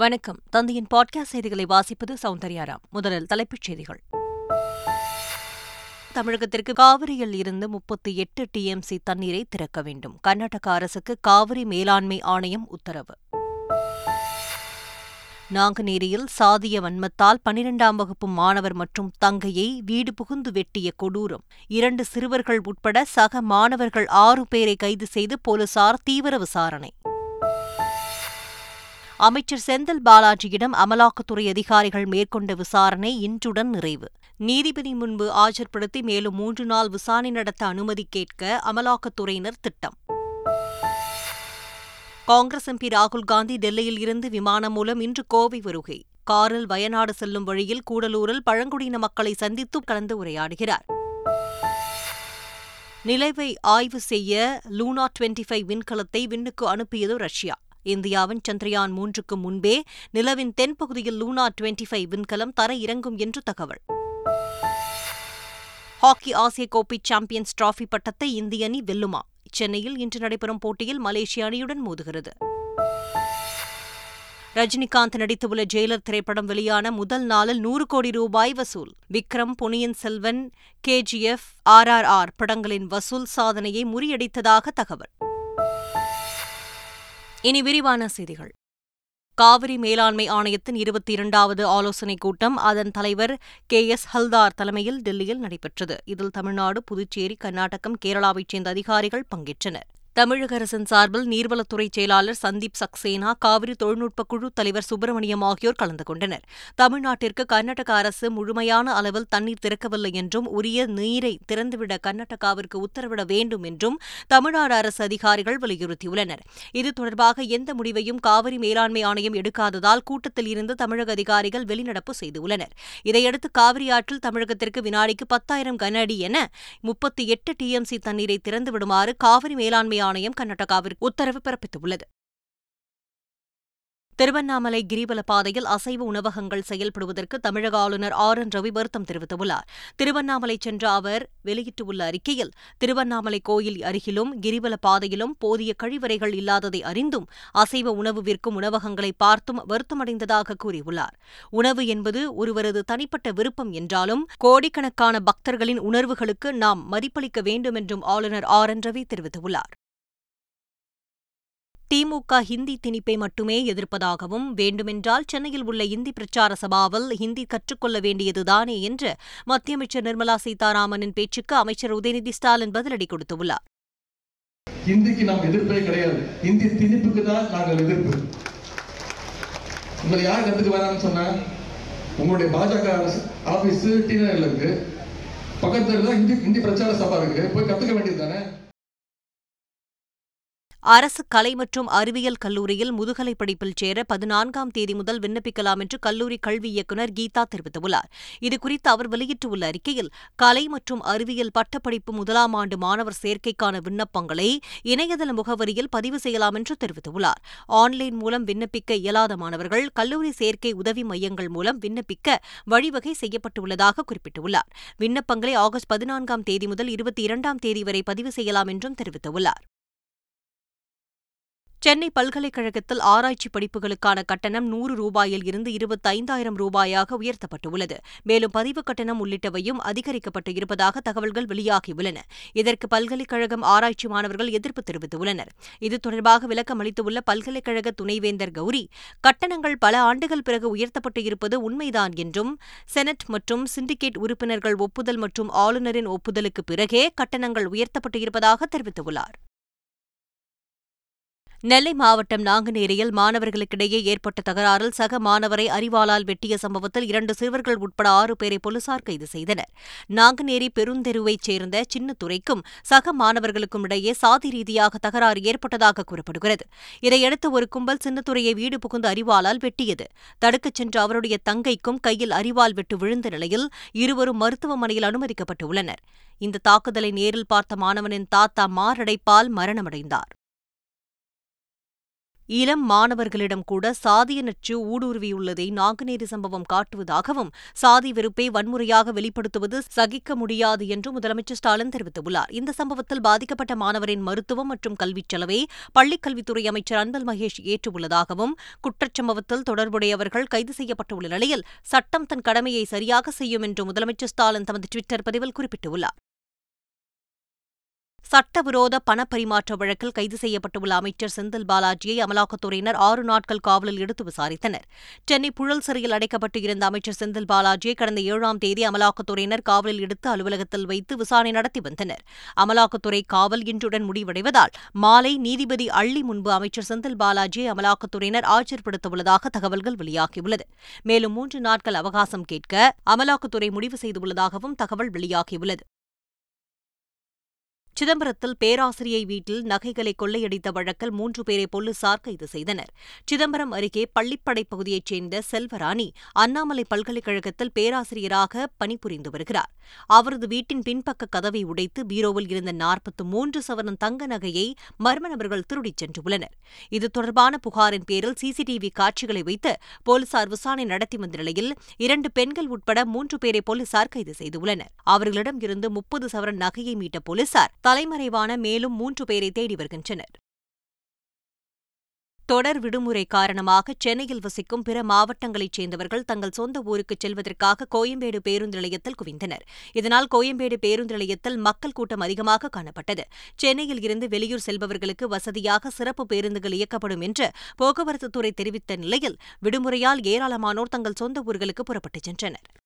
வணக்கம். தந்தையின் பாட்காஸ்ட் செய்திகளை வாசிப்பது சௌந்தர்யாராம். முதலில் தலைப்புச் செய்திகள். தமிழகத்திற்கு காவிரியில் இருந்து முப்பத்தி எட்டு டிஎம்சி தண்ணீரை திறக்க வேண்டும். கர்நாடக அரசுக்கு காவிரி மேலாண்மை ஆணையம் உத்தரவு. நாங்குநேரியில் சாதிய வன்மத்தால் பனிரெண்டாம் வகுப்பு மாணவர் மற்றும் தங்கையை வீடு புகுந்து வெட்டிய கொடூரம். இரண்டு சிறுவர்கள் உட்பட சக மாணவர்கள் ஆறு பேரை கைது செய்து போலீசார் தீவிர விசாரணை. அமைச்சர் செந்தில் பாலாஜியிடம் அமலாக்கத்துறை அதிகாரிகள் மேற்கொண்ட விசாரணை இன்றுடன் நிறைவு. நீதிபதி முன்பு ஆஜர்படுத்தி மேலும் மூன்று நாள் விசாரணை நடத்த அனுமதி கேட்க அமலாக்கத்துறையினர் திட்டம். காங்கிரஸ் எம்பி ராகுல் காந்தி டெல்லியில் இருந்து விமானம் மூலம் இன்று கோவை வருகை. காரில் வயநாடு செல்லும் வழியில் கூடலூரில் பழங்குடியின மக்களை சந்தித்து கலந்து உரையாடுகிறார். நிலைவை ஆய்வு செய்ய லூனா டுவெண்டி ஃபைவ் விண்கலத்தை விண்ணுக்கு அனுப்பியது ரஷ்யா. இந்தியாவின் சந்திரயான் மூன்றுக்கு முன்பே நிலவின் தென்பகுதியில் லூனா டுவெண்டி ஃபைவ் விண்கலம் தர இறங்கும் என்று தகவல். ஹாக்கி ஆசிய கோப்பை சாம்பியன்ஸ் டிராபி பட்டத்தை இந்திய அணி வெல்லுமா? சென்னையில் இன்று நடைபெறும் போட்டியில் மலேசிய அணியுடன் மோதுகிறது. ரஜினிகாந்த் நடித்துள்ள ஜெயிலர் திரைப்படம் வெளியான முதல் நாளில் நூறு கோடி ரூபாய் வசூல். விக்ரம் பொன்னியின் செல்வன் கேஜிஎஃப் ஆர்ஆர்ஆர் படங்களின் வசூல் சாதனையை முறியடித்ததாக தகவல். இனி விரிவான செய்திகள். காவிரி மேலாண்மை ஆணையத்தின் இருபத்தி இரண்டாவது ஆலோசனைக் கூட்டம் அதன் தலைவர் கே எஸ் ஹல்தார் தலைமையில் டெல்லியில் நடைபெற்றது. இதில் தமிழ்நாடு புதுச்சேரி கர்நாடகம் கேரளாவைச் சேர்ந்த அதிகாரிகள் பங்கேற்றனர். தமிழக அரசின் சார்பில் நீர்வளத்துறை செயலாளர் சந்தீப் சக்சேனா காவிரி தொழில்நுட்ப குழு தலைவர் சுப்பிரமணியம் ஆகியோர் கலந்து கொண்டனர். தமிழ்நாட்டிற்கு கர்நாடக அரசு முழுமையான அளவில் தண்ணீர் திறக்கவில்லை என்றும் உரிய நீரை திறந்துவிட கர்நாடகாவிற்கு உத்தரவிட வேண்டும் என்றும் தமிழ்நாடு அரசு அதிகாரிகள் வலியுறுத்தியுள்ளனர். இது தொடர்பாக எந்த முடிவையும் காவிரி மேலாண்மை ஆணையம் எடுக்காததால் கூட்டத்தில் இருந்து தமிழக அதிகாரிகள் வெளிநடப்பு செய்துள்ளனர். இதையடுத்து காவிரி ஆற்றில் தமிழகத்திற்கு வினாடிக்கு பத்தாயிரம் கன அடி என முப்பத்தி எட்டு டிஎம்சி தண்ணீரை திறந்துவிடுமாறு காவிரி மேலாண்மை ஆணையம் கர்நாடகாவிற்கு உத்தரவு பிறப்பித்துள்ளது. திருவண்ணாமலை கிரிவல பாதையில் அசைவ உணவகங்கள் செயல்படுவதற்கு தமிழக ஆளுநர் ஆர். என். ரவி வருத்தம் தெரிவித்துள்ளார். திருவண்ணாமலை சென்ற அவர் வெளியிட்டுள்ள அறிக்கையில் திருவண்ணாமலை கோயில் அருகிலும் கிரிவல பாதையிலும் போதிய கழிவறைகள் இல்லாததை அறிந்தும் அசைவ உணவு விற்கும் உணவகங்களை பார்த்தும் வருத்தமடைந்ததாக கூறியுள்ளார். உணவு என்பது ஒருவரது தனிப்பட்ட விருப்பம் என்றாலும் கோடிக்கணக்கான பக்தர்களின் உணர்வுகளுக்கு நாம் மதிப்பளிக்க வேண்டும் என்றும் ஆளுநர் ஆர். என். ரவி தெரிவித்துள்ளார். திமுக ஹிந்தி திணிப்பை மட்டுமே எதிர்ப்பதாகவும் வேண்டுமென்றால் சென்னையில் உள்ள இந்தி பிரச்சார சபாவில் ஹிந்தி கற்றுக்கொள்ள வேண்டியதுதானே என்று மத்திய அமைச்சர் நிர்மலா சீதாராமனின் பேச்சுக்கு அமைச்சர் உதயநிதி ஸ்டாலின் பதிலடி கொடுத்துள்ளார் ஹிந்திக்கு நாம் எதிர்ப்பே கிடையாது ஹிந்தி திணிப்புக்கு தான் நாங்கள் எதிர்ப்பு உங்களை யார் கத்துக்கு வேணாம்னு சொன்ன உங்களுடைய பாஜக ஆபீஸ் டி இருக்கு பக்கத்துல தான் ஹிந்தி ஹிந்தி பிரச்சார சபா இருக்கு போய் கத்துக்க வேண்டியது தானே அரசு கலை மற்றும் அறிவியல் கல்லூரியில் முதுகலை படிப்பில் சேர பதினான்காம் தேதி முதல் விண்ணப்பிக்கலாம் என்று கல்லூரி கல்வி இயக்குநர் கீதா தெரிவித்துள்ளார். இதுகுறித்து அவர் வெளியிட்டுள்ள அறிக்கையில் கலை மற்றும் அறிவியல் பட்டப்படிப்பு முதலாம் ஆண்டு மாணவர் சேர்க்கைக்கான விண்ணப்பங்களை இணையதள முகவரியில் பதிவு செய்யலாம் என்று தெரிவித்துள்ளார். ஆன்லைன் மூலம் விண்ணப்பிக்க இயலாத மாணவர்கள் கல்லூரி சேர்க்கை உதவி மையங்கள் மூலம் விண்ணப்பிக்க வழிவகை செய்யப்பட்டுள்ளதாக குறிப்பிட்டுள்ளார். விண்ணப்பங்களை ஆகஸ்ட் பதினான்காம் தேதி முதல் இருபத்தி இரண்டாம் தேதி வரை பதிவு செய்யலாம் என்றும் தெரிவித்துள்ளார். சென்னை பல்கலைக்கழகத்தில் ஆராய்ச்சி படிப்புகளுக்கான கட்டணம் நூறு ரூபாயில் இருந்து இருபத்தைந்தாயிரம் ரூபாயாக உயர்த்தப்பட்டுள்ளது. மேலும் பதிவு கட்டணம் உள்ளிட்டவையும் அதிகரிக்கப்பட்டு இருப்பதாக தகவல்கள் வெளியாகியுள்ளன. இதற்கு பல்கலைக்கழகம் ஆராய்ச்சி மாணவர்கள் எதிர்ப்பு தெரிவித்துள்ளனர். இது தொடர்பாக விளக்கம் அளித்துள்ள பல்கலைக்கழக துணைவேந்தர் கௌரி கட்டணங்கள் பல ஆண்டுகள் பிறகு உயர்த்தப்பட்டு இருப்பது உண்மைதான் என்றும் செனட் மற்றும் சிண்டிகேட் உறுப்பினர்கள் ஒப்புதல் மற்றும் ஆளுநரின் ஒப்புதலுக்கு பிறகே கட்டணங்கள் உயர்த்தப்பட்டு இருப்பதாக தெரிவித்துள்ளார். நெல்லை மாவட்டம் நாங்குநேரியில் மாணவர்களுக்கிடையே ஏற்பட்ட தகராறில் சக மாணவரை அறிவாளால் வெட்டிய சம்பவத்தில் இரண்டு சிறுவர்கள் உட்பட ஆறு பேரை போலீசார் கைது செய்தனர். நாங்குநேரி பெருந்தெருவைச் சேர்ந்த சின்னத்துறைக்கும் சக மாணவர்களுக்கும் இடையே சாதி ரீதியாக தகராறு ஏற்பட்டதாக கூறப்படுகிறது. இதையடுத்து ஒரு கும்பல் சின்னத்துறையை வீடு புகுந்து அறிவாளால் வெட்டியது. தடுக்கச் சென்ற அவருடைய தங்கைக்கும் கையில் அறிவால் வெட்டு விழுந்த நிலையில் இருவரும் மருத்துவமனையில் அனுமதிக்கப்பட்டுள்ளனர். இந்த தாக்குதலை நேரில் பார்த்த மாணவனின் தாத்தா மாரடைப்பால் மரணமடைந்தார். இளம் மாணவர்களிடம் கூட சாதிய நச்சு ஊடுருவியுள்ளதை நாங்குநேரி சம்பவம் காட்டுவதாகவும் சாதி வெறுப்பை வன்முறையாக வெளிப்படுத்துவது சகிக்க முடியாது என்று முதலமைச்சர் ஸ்டாலின் தெரிவித்துள்ளார். இந்த சம்பவத்தில் பாதிக்கப்பட்ட மாணவரின் மருத்துவம் மற்றும் கல்விச் செலவை பள்ளிக்கல்வித்துறை அமைச்சர் அன்பல் மகேஷ் ஏற்றுள்ளதாகவும் குற்றச்சம்பவத்தில் தொடர்புடையவர்கள் கைது செய்யப்பட்டுள்ள நிலையில் சட்டம் தன் கடமையை சரியாக செய்யும் என்று முதலமைச்சர் ஸ்டாலின் தமது டுவிட்டர் பதிவில் குறிப்பிட்டுள்ளார். சட்டவிரோத பணப்பரிமாற்ற வழக்கில் கைது செய்யப்பட்டுள்ள அமைச்சர் செந்தில் பாலாஜியை அமலாக்கத்துறையினர் ஆறு நாட்கள் காவலில் எடுத்து விசாரித்தனர். சென்னை புழல் சிறையில் அடைக்கப்பட்டு இருந்த அமைச்சர் செந்தில் பாலாஜியை கடந்த ஏழாம் தேதி அமலாக்கத்துறையினர் காவலில் எடுத்து அலுவலகத்தில் வைத்து விசாரணை நடத்தி வந்தனர். அமலாக்கத்துறை காவல் இன்றுடன் முடிவடைவதால் மாலை நீதிபதி அள்ளி முன்பு அமைச்சர் செந்தில் பாலாஜியை அமலாக்கத்துறையினர் ஆஜர்படுத்தவுள்ளதாக தகவல்கள் வெளியாகியுள்ளது. மேலும் மூன்று நாட்கள் அவகாசம் கேட்க அமலாக்கத்துறை முடிவு செய்துள்ளதாகவும் தகவல் வெளியாகியுள்ளது. சிதம்பரத்தில் பேராசிரியை வீட்டில் நகைகளை கொள்ளையடித்த வழக்கில் மூன்று பேரை போலீசார் கைது செய்தனர். சிதம்பரம் அருகே பள்ளிப்படை பகுதியைச் சேர்ந்த செல்வராணி அண்ணாமலை பல்கலைக்கழகத்தில் பேராசிரியராக பணிபுரிந்து வருகிறார். அவரது வீட்டின் பின்பக்க கதவை உடைத்து பீரோவில் இருந்த நாற்பத்து மூன்று சவரன் தங்க நகையை மர்ம நபர்கள் திருடிச் சென்றுள்ளனர் இது தொடர்பான புகாரின் பேரில் சிசிடிவி காட்சிகளை வைத்து போலீசார் விசாரணை நடத்தி வந்த நிலையில் இரண்டு பெண்கள் உட்பட மூன்று பேரை போலீசார் கைது செய்துள்ளனர் அவர்களிடம் இருந்து முப்பது சவரன் நகையை மீட்ட போலீசார் தலைமறைவான மேலும் மூன்று பேரை தேடி வருகின்றனர். தொடர் விடுமுறை காரணமாக சென்னையில் வசிக்கும் பிற மாவட்டங்களைச் சேர்ந்தவர்கள் தங்கள் சொந்த ஊருக்கு செல்வதற்காக கோயம்பேடு பேருந்து நிலையத்தில் குவிந்தனர். இதனால் கோயம்பேடு பேருந்து நிலையத்தில் மக்கள் கூட்டம் அதிகமாக காணப்பட்டது. சென்னையில் இருந்து வெளியூர் செல்பவர்களுக்கு வசதியாக சிறப்பு பேருந்துகள் இயக்கப்படும் என்று போக்குவரத்துத்துறை தெரிவித்த நிலையில் விடுமுறையால் ஏராளமானோர் தங்கள் சொந்த ஊர்களுக்கு புறப்பட்டுச் சென்றனர்.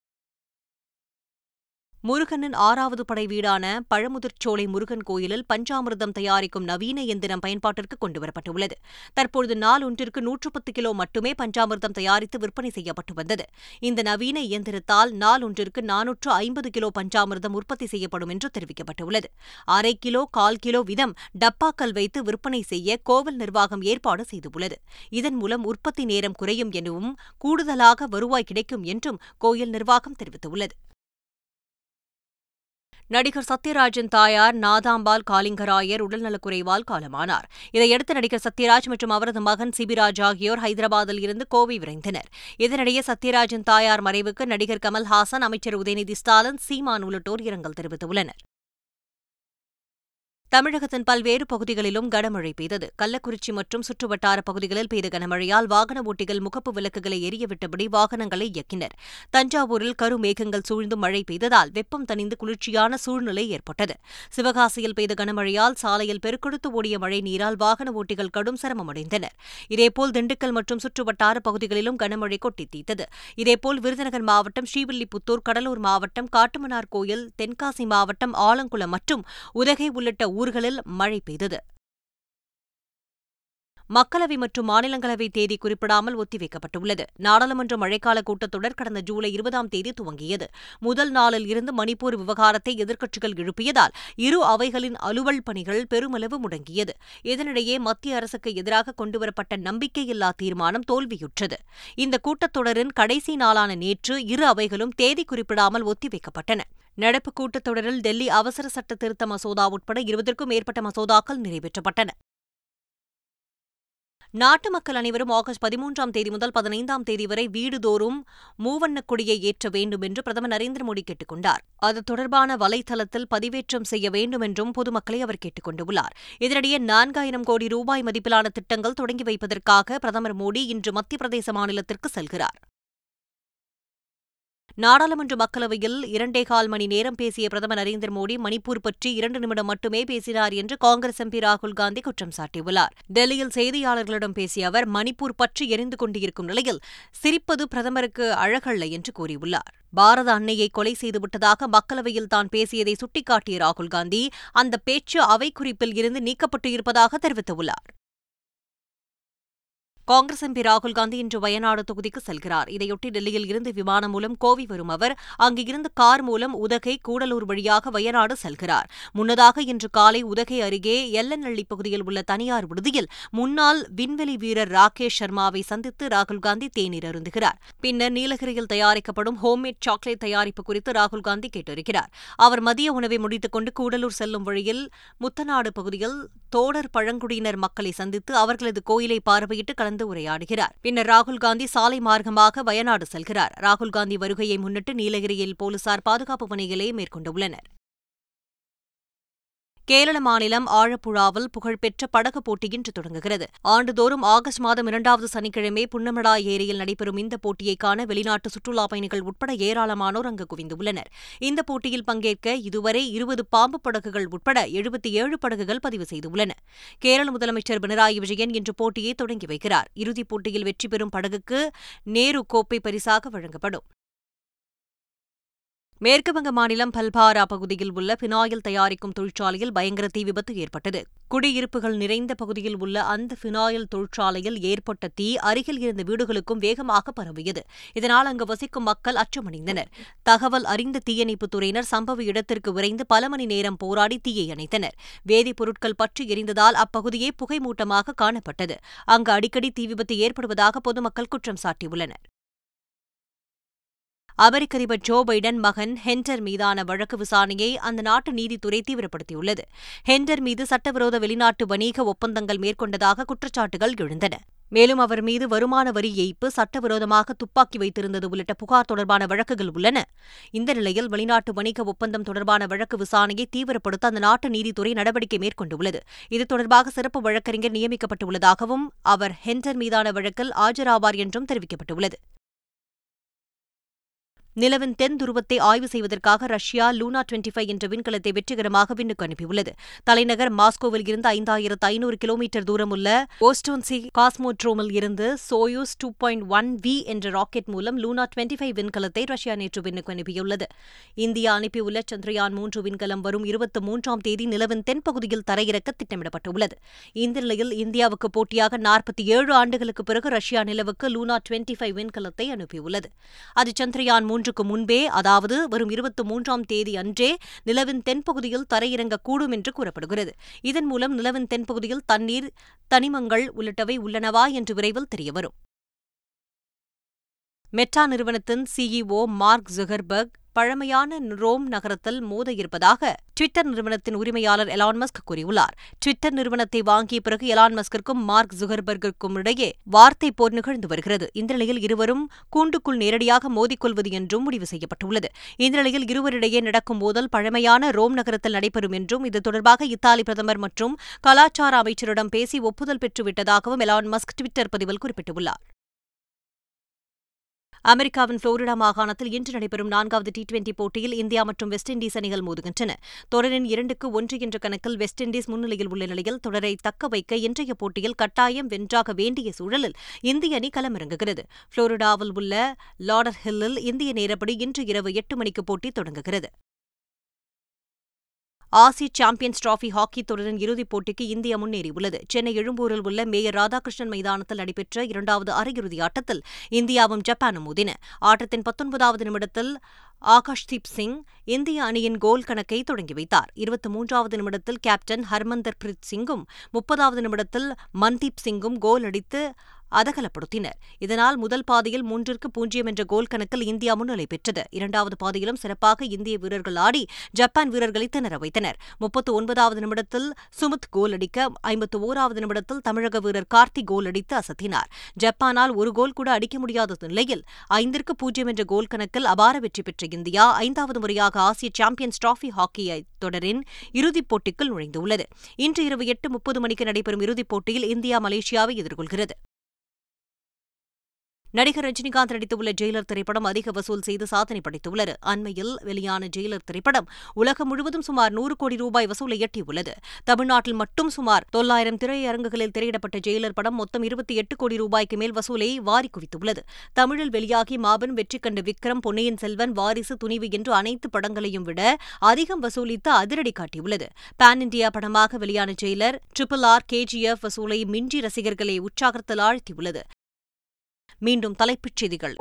முருகனின் ஆறாவது படை வீடான பழமுதிர்ச்சோலை முருகன் கோயிலில் பஞ்சாமிர்தம் தயாரிக்கும் நவீன எந்திரம் பயன்பாட்டிற்கு கொண்டுவரப்பட்டுள்ளது தற்பொழுது நாள் ஒன்றிற்கு நூற்று பத்து கிலோ மட்டுமே பஞ்சாமிர்தம் தயாரித்து விற்பனை செய்யப்பட்டு வந்தது. இந்த நவீன இயந்திரத்தால் நாள் ஒன்றிற்கு நானூற்று ஐம்பது கிலோ பஞ்சாமிர்தம் உற்பத்தி செய்யப்படும் என்று தெரிவிக்கப்பட்டுள்ளது. அரை கிலோ கால் கிலோ வீதம் டப்பாக்கள் வைத்து விற்பனை செய்ய கோவில் நிர்வாகம் ஏற்பாடு செய்துள்ளது. இதன் மூலம் உற்பத்தி நேரம் குறையும் எனவும் கூடுதலாக வருவாய் கிடைக்கும் என்றும் கோயில் நிர்வாகம் தெரிவித்துள்ளது. நடிகர் சத்யராஜின் தாயார் நாதாம்பால் காலிங்கராயர் உடல்நலக்குறைவால் காலமானார். இதையடுத்து நடிகர் சத்யராஜ் மற்றும் அவரது மகன் சிபிராஜ் ஆகியோர் ஹைதராபாத்தில் இருந்து கோவை விரைந்தனர். இதனிடையே சத்யராஜின் தாயார் மறைவுக்கு நடிகர் கமல்ஹாசன் அமைச்சர் உதயநிதி ஸ்டாலின் சீமான் உள்ளிட்டோர் இரங்கல் தெரிவித்துள்ளனர். தமிழகத்தின் பல்வேறு பகுதிகளிலும் கனமழை பெய்தது. கள்ளக்குறிச்சி மற்றும் சுற்றுவட்டார பகுதிகளில் பெய்த கனமழையால் வாகன ஓட்டிகள் முகப்பு விளக்குகளை எரியவிட்டபடி வாகனங்களை இயக்கினர். தஞ்சாவூரில் கருமேகங்கள் சூழ்ந்து மழை பெய்ததால் வெப்பம் தணிந்து குளிர்ச்சியான சூழ்நிலை ஏற்பட்டது. சிவகாசியில் பெய்த கனமழையால் சாலையில் பெருக்கெடுத்து ஓடிய மழை நீரால் வாகன ஓட்டிகள் கடும் சிரமமடைந்தனர். இதேபோல் திண்டுக்கல் மற்றும் சுற்றுவட்டார பகுதிகளிலும் கனமழை கொட்டி தீர்த்தது. இதேபோல் விருதுநகர் மாவட்டம் ஸ்ரீவில்லிபுத்தூர் கடலூர் மாவட்டம் காட்டுமன்னார் கோயில் தென்காசி மாவட்டம் ஆலங்குளம் மற்றும் உதகை உள்ளிட்ட ஊர்களில் மழை பெய்தது. மக்களவை மற்றும் மாநிலங்களவை தேதி குறிப்பிடாமல் ஒத்திவைக்கப்பட்டுள்ளது. நாடாளுமன்ற மழைக்கால கூட்டத்தொடர் கடந்த ஜூலை இருபதாம் தேதி துவங்கியது. முதல் நாளில் இருந்து மணிப்பூர் விவகாரத்தை எதிர்க்கட்சிகள் எழுப்பியதால் இரு அவைகளின் அலுவல் பணிகள் பெருமளவு முடங்கியது. இதனிடையே மத்திய அரசுக்கு எதிராக கொண்டுவரப்பட்ட நம்பிக்கையில்லா தீர்மானம் தோல்வியுற்றது. இந்த கூட்டத்தொடரின் கடைசி நாளான நேற்று இரு அவைகளும் தேதி குறிப்பிடாமல் ஒத்திவைக்கப்பட்டன. நடப்பு கூட்டத்தொடரில் டெல்லி அவசர சட்ட திருத்த மசோதா உட்பட இருபதற்கும் மேற்பட்ட மசோதாக்கள் நிறைவேற்றப்பட்டன. நாட்டு மக்கள் அனைவரும் ஆகஸ்ட் பதிமூன்றாம் தேதி முதல் பதினைந்தாம் தேதி வரை வீடுதோறும் மூவண்ணக் கொடியை ஏற்ற வேண்டும் என்று பிரதமர் நரேந்திர மோடி கேட்டுக் கொண்டார். அது தொடர்பான வலைதளத்தில் பதிவேற்றம் செய்ய வேண்டும் என்றும் பொதுமக்களை அவர் கேட்டுக் கொண்டுள்ளார். இதனிடையே நான்காயிரம் கோடி ரூபாய் மதிப்பிலான திட்டங்கள் தொடங்கி வைப்பதற்காக பிரதமர் மோடி இன்று மத்திய பிரதேச மாநிலத்திற்கு செல்கிறார். நாடாளுமன்ற மக்களவையில் இரண்டேகால் மணி நேரம் பேசிய பிரதமர் நரேந்திர மோடி மணிப்பூர் பற்றி இரண்டு நிமிடம் மட்டுமே பேசினார் என்று காங்கிரஸ் எம்பி ராகுல் காந்தி குற்றம் சாட்டியுள்ளார். டெல்லியில் செய்தியாளர்களிடம் பேசிய அவர் மணிப்பூர் பற்றி எரிந்து கொண்டிருக்கும் நிலையில் சிரிப்பது பிரதமருக்கு அழகல்ல என்று கூறியுள்ளார். பாரத அன்னையை கொலை செய்துவிட்டதாக மக்களவையில் தான் பேசியதை சுட்டிக்காட்டிய ராகுல் காந்தி அந்த பேச்சு அவை குறிப்பில் இருந்து நீக்கப்பட்டு இருப்பதாக தெரிவித்துள்ளார். காங்கிரஸ் எம்பி ராகுல் காந்தி இன்று வயநாடு தொகுதிக்கு செல்கிறார். இதையொட்டி டெல்லியில் இருந்து விமானம் மூலம் கோவை வரும் அவர் அங்கிருந்து கார் மூலம் உதகை கூடலூர் வழியாக வயநாடு செல்கிறார். முன்னதாக இன்று காலை உதகை அருகே எல்லநள்ளி பகுதியில் உள்ள தனியார் விடுதியில் முன்னாள் விண்வெளி வீரர் ராகேஷ் சர்மாவை சந்தித்து ராகுல் காந்தி தேநீர் அருந்துகிறார். பின்னர் நீலகிரியில் தயாரிக்கப்படும் ஹோம்மேட் சாக்லேட் தயாரிப்பு குறித்து ராகுல்காந்தி கேட்டிருக்கிறார் அவர் மதிய உணவை முடித்துக் கொண்டு கூடலூர் செல்லும் வழியில் முத்தநாடு பகுதியில் தோடர் பழங்குடியினர் மக்களை சந்தித்து அவர்களது கோயிலை பார்வையிட்டு கலந்து உரையாடுகிறார். பின்னர் ராகுல் காந்தி சாலை மார்க்கமாக வயநாடு செல்கிறார். ராகுல் காந்தி வருகையை முன்னிட்டு நீலகிரியில் போலீசார் பாதுகாப்பு பணிகளை மேற்கொண்டுள்ளனர். கேரள மாநிலம் ஆழப்புழாவில் புகழ்பெற்ற படகு போட்டி இன்று தொடங்குகிறது. ஆண்டுதோறும் ஆகஸ்ட் மாதம் இரண்டாவது சனிக்கிழமை புன்னமடா ஏரியில் நடைபெறும் இந்த போட்டியை காண வெளிநாட்டு சுற்றுலாப் பயணிகள் உட்பட ஏராளமானோர் அங்கு குவிந்துள்ளனர். இந்த போட்டியில் பங்கேற்க இதுவரை இருபது பாம்பு படகுகள் உட்பட எழுபத்தி ஏழு படகுகள் பதிவு செய்துள்ளன. கேரள முதலமைச்சர் பினராயி விஜயன் இன்று போட்டியை தொடங்கி வைக்கிறார். இறுதிப் போட்டியில் வெற்றி பெறும் படகுக்கு நேரு கோப்பை பரிசாக வழங்கப்படும். மேற்குவங்க மாநிலம் பல்பாரா பகுதியில் உள்ள பினாயில் தயாரிக்கும் தொழிற்சாலையில் பயங்கர தீ விபத்து ஏற்பட்டது. குடியிருப்புகள் நிறைந்த பகுதியில் உள்ள அந்த பினாயில் தொழிற்சாலையில் ஏற்பட்ட தீ அருகில் இருந்த வீடுகளுக்கும் வேகமாக பரவியது. இதனால் அங்கு வசிக்கும் மக்கள் அச்சமடைந்தனர். தகவல் அறிந்த தீயணைப்புத் துறையினர் சம்பவ இடத்திற்கு விரைந்து பல மணி நேரம் போராடி தீயை அணைத்தனர். வேதிப்பொருட்கள் பற்றி எரிந்ததால் அப்பகுதியே புகைமூட்டமாக காணப்பட்டது. அங்கு அடிக்கடி தீ விபத்து ஏற்படுவதாக பொதுமக்கள் குற்றம் சாட்டியுள்ளனர். அமெரிக்க அதிபர் ஜோ பைடன் மகன் ஹென்டர் மீதான வழக்கு விசாரணையை அந்த நாட்டு நீதித்துறை தீவிரப்படுத்தியுள்ளது. ஹென்டர் மீது சட்டவிரோத வெளிநாட்டு வணிக ஒப்பந்தங்கள் மேற்கொண்டதாக குற்றச்சாட்டுகள் எழுந்தன. மேலும் அவர் மீது வருமான வரி ஏய்ப்பு சட்டவிரோதமாக துப்பாக்கி வைத்திருந்தது உள்ளிட்ட புகார் தொடர்பான வழக்குகள் உள்ளன. இந்த நிலையில் வெளிநாட்டு வணிக ஒப்பந்தம் தொடர்பான வழக்கு விசாரணையை தீவிரப்படுத்த அந்த நாட்டு நீதித்துறை நடவடிக்கை மேற்கொண்டுள்ளது. இது தொடர்பாக சிறப்பு வழக்கறிஞர் நியமிக்கப்பட்டுள்ளதாகவும் அவர் ஹென்டர் மீதான வழக்கில் ஆஜராவார் என்றும் தெரிவிக்கப்பட்டுள்ளது. நிலவின் தென் துருவத்தை ஆய்வு செய்வதற்காக ரஷ்யா லூனா டுவெண்டி ஃபைவ் என்ற விண்கலத்தை வெற்றிகரமாக விண்ணுக்கு அனுப்பியுள்ளது. தலைநகர் மாஸ்கோவில் இருந்து ஐந்தாயிரத்து ஐநூறு கிலோமீட்டர் தூரம் உள்ள ஓஸ்டோன்சி காஸ்மோட்ரோமில் இருந்து Soyuz two point one V என்ற ராக்கெட் மூலம் லூனா டுவெண்டி ஃபைவ் விண்கலத்தை ரஷ்யா நேற்று விண்ணுக்கு அனுப்பியுள்ளது. இந்தியா அனுப்பியுள்ள சந்திரயான் மூன்று விண்கலம் வரும் இருபத்தி மூன்றாம் தேதி நிலவின் தென்பகுதியில் தரையிறக்க திட்டமிடப்பட்டுள்ளது. இந்த நிலையில் இந்தியாவுக்கு போட்டியாக நாற்பத்தி ஏழு ஆண்டுகளுக்கு பிறகு ரஷ்யா நிலவுக்கு லூனா டுவெண்டி ஃபைவ் விண்கலத்தை அனுப்பியுள்ளது. அது சந்திரயான் மூன்றுக்கு முன்பே அதாவது வரும் இருபத்தி மூன்றாம் தேதி அன்றே நிலவின் தென்பகுதியில் தரையிறங்கக்கூடும் என்று கூறப்படுகிறது. இதன் மூலம் நிலவின் தென்பகுதியில் தண்ணீர் தனிமங்கள் உள்ளிட்டவை உள்ளனவா என்று விரைவில் தெரியவரும். மெட்டா நிறுவனத்தின் சிஇஓ மார்க் ஜுகர்பர்க் பழமையான ரோம் நகரத்தில் மோத இருப்பதாக ட்விட்டர் நிறுவனத்தின் உரிமையாளர் எலான் மஸ்க் கூறியுள்ளார். ட்விட்டர் நிறுவனத்தை வாங்கிய பிறகு எலான் மஸ்கிற்கும் மார்க் ஜுகர்பர்கிற்கும் இடையே வார்த்தை போர் நிகழ்ந்து வருகிறது. இந்த நிலையில் இருவரும் கூண்டுக்குள் நேரடியாக மோதிக்கொள்வது என்றும் முடிவு செய்யப்பட்டுள்ளது. இந்த நிலையில் இருவரிடையே நடக்கும் மோதல் பழமையான ரோம் நகரத்தில் நடைபெறும் என்றும் இது தொடர்பாக இத்தாலி பிரதமர் மற்றும் கலாச்சார அமைச்சரிடம் பேசி ஒப்புதல் பெற்றுவிட்டதாகவும் எலான் மஸ்க் ட்விட்டர் பதிவில் குறிப்பிட்டுள்ளார். அமெரிக்காவின் புளோரிடா மாகாணத்தில் இன்று நடைபெறும் நான்காவது டி டுவெண்டி போட்டியில் இந்தியா மற்றும் வெஸ்ட் இண்டீஸ் அணிகள் மோதுகின்றன. தொடரின் இரண்டுக்கு ஒன்று என்ற கணக்கில் வெஸ்ட் இண்டீஸ் முன்னிலையில் உள்ள நிலையில் தொடரை தக்க வைக்க இன்றைய போட்டியில் கட்டாயம் வென்றாக வேண்டிய சூழலில் இந்திய அணி களமிறங்குகிறது. புளோரிடாவில் உள்ள லாடர் ஹில்லில் இந்திய நேரப்படி இன்று இரவு எட்டு மணிக்கு போட்டி தொடங்குகிறது. ஆசிய சாம்பியன்ஸ் டிராபி ஹாக்கி தொடரின் இறுதிப் போட்டிக்கு இந்தியா முன்னேறியுள்ளது. சென்னை எழும்பூரில் உள்ள மேயர் ராதாகிருஷ்ணன் மைதானத்தில் நடைபெற்ற இரண்டாவது அரையிறுதி ஆட்டத்தில் இந்தியாவும் ஜப்பானும் மோதின. ஆட்டத்தின் பத்தொன்பதாவது நிமிடத்தில் ஆகாஷ்தீப் சிங் இந்திய அணியின் கோல் கணக்கை தொடங்கி வைத்தார். இருபத்தி மூன்றாவது நிமிடத்தில் கேப்டன் ஹர்மந்தர் பிரீத் சிங்கும் முப்பதாவது நிமிடத்தில் மன்தீப் சிங்கும் கோல் அடித்து அதகலப்படுத்தினர். இதனால் முதல் பாதியில் மூன்றிற்கு பூஜ்ஜியம் என்ற கோல் கணக்கில் இந்தியா முன்னிலை பெற்றது. இரண்டாவது பாதியிலும் சிறப்பாக இந்திய வீரர்கள் ஆடி ஜப்பான் வீரர்களை திணற வைத்தனர். முப்பத்து ஒன்பதாவது நிமிடத்தில் சுமித் கோல் அடிக்க ஐம்பத்து ஓராவது நிமிடத்தில் தமிழக வீரர் கார்த்தி கோல் அடித்து அசத்தினார். ஜப்பானால் ஒரு கோல் கூட அடிக்க முடியாத நிலையில் ஐந்திற்கு பூஜ்ஜியம் என்ற கோல் கணக்கில் அபார வெற்றி பெற்ற இந்தியா ஐந்தாவது முறையாக ஆசிய சாம்பியன்ஸ் டிராபி ஹாக்கி தொடரின் இறுதிப் போட்டிக்குள் நுழைந்துள்ளது. இன்று இரவு எட்டு முப்பது மணிக்கு நடைபெறும் இறுதிப் போட்டியில் இந்தியா மலேசியாவை எதிர்கொள்கிறது. நடிகர் ரஜினிகாந்த் நடித்துள்ள ஜெயிலர் திரைப்படம் அதிக வசூல் செய்து சாதனை படைத்துள்ளது. அண்மையில் வெளியான ஜெயிலர் திரைப்படம் உலகம் முழுவதும் சுமார் நூறு கோடி ரூபாய் வசூலை எட்டியுள்ளது. தமிழ்நாட்டில் மட்டும் சுமார் தொள்ளாயிரம் திரையரங்குகளில் திரையிடப்பட்ட ஜெயிலர் படம் மொத்தம் இருபத்தி எட்டு கோடி ரூபாய்க்கு மேல் வசூலை வாரி குவித்துள்ளது. தமிழில் வெளியாகி மாபெரும் வெற்றி கண்ட விக்ரம் பொன்னியின் செல்வன் வாரிசு துணிவு என்று அனைத்து படங்களையும் விட அதிகம் வசூலித்து அதிரடி காட்டியுள்ளது. பான் இண்டியா படமாக வெளியான ஜெயிலர் ட்ரிபிள் ஆர் கேஜிஎஃப் வசூலை மிஞ்சி ரசிகர்களை உற்சாகத்தில் ஆழ்த்தியுள்ளது. மீண்டும் தலைப்புச் செய்திகள்.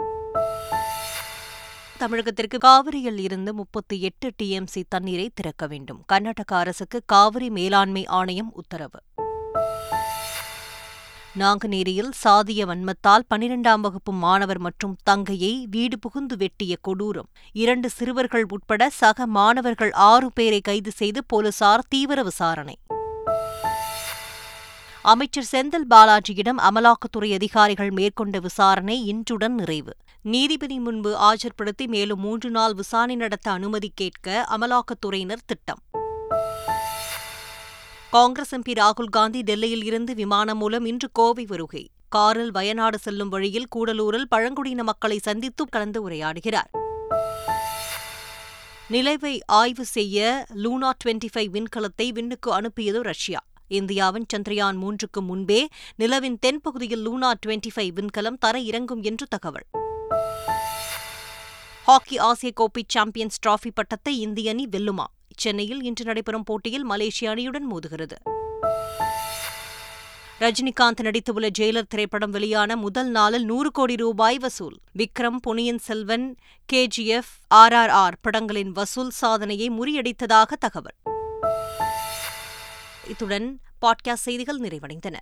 தமிழகத்திற்கு காவிரியில் இருந்து முப்பத்தி எட்டு டிஎம்சி தண்ணீரை திறக்க வேண்டும். கர்நாடக அரசுக்கு காவிரி மேலாண்மை ஆணையம் உத்தரவு. நாங்குநேரியில் சாதிய வன்மத்தால் பனிரெண்டாம் வகுப்பு மாணவர் மற்றும் தங்கையை வீடு புகுந்து வெட்டிய கொடூரம். இரண்டு சிறுவர்கள் உட்பட சக மாணவர்கள் ஆறு பேரை கைது செய்து போலீசார் தீவிர விசாரணை. அமைச்சர் செந்தில் பாலாஜியிடம் அமலாக்கத்துறை அதிகாரிகள் மேற்கொண்ட விசாரணை இன்றுடன் நிறைவு. நீதிபதி முன்பு ஆஜர்படுத்தி மேலும் மூன்று நாள் விசாரணை நடத்த அனுமதி கேட்க அமலாக்கத்துறையினர் திட்டம். காங்கிரஸ் எம்பி ராகுல் காந்தி டெல்லியில் இருந்து விமானம் மூலம் இன்று கோவை வருகை. காரில் வயநாடு செல்லும் வழியில் கூடலூரில் பழங்குடியின மக்களை சந்தித்து கலந்து உரையாடுகிறார். நிலைவை ஆய்வு செய்ய லூனா டுவெண்டி ஃபைவ் விண்கலத்தை விண்ணுக்கு அனுப்பியது ரஷ்யா. இந்தியாவின் சந்திரயான் மூன்றுக்கு முன்பே நிலவின் தென்பகுதியில் லூனா டுவெண்டி ஃபைவ் விண்கலம் தர இறங்கும் என்று தகவல். ஹாக்கி ஆசிய கோப்பை சாம்பியன்ஸ் டிராபி பட்டத்தை இந்திய அணி வெல்லுமா? சென்னையில் இன்று நடைபெறும் போட்டியில் மலேசிய அணியுடன் மோதுகிறது. ரஜினிகாந்த் நடித்துள்ள ஜெயிலர் திரைப்படம் வெளியான முதல் நாளில் நூறு கோடி ரூபாய் வசூல். விக்ரம் பொன்னியின் செல்வன் கேஜிஎஃப் ஆர்ஆர்ஆர் படங்களின் வசூல் சாதனையை முறியடித்ததாக தகவல். இத்துடன் பாட்காஸ்ட் செய்திகள் நிறைவடைந்தன.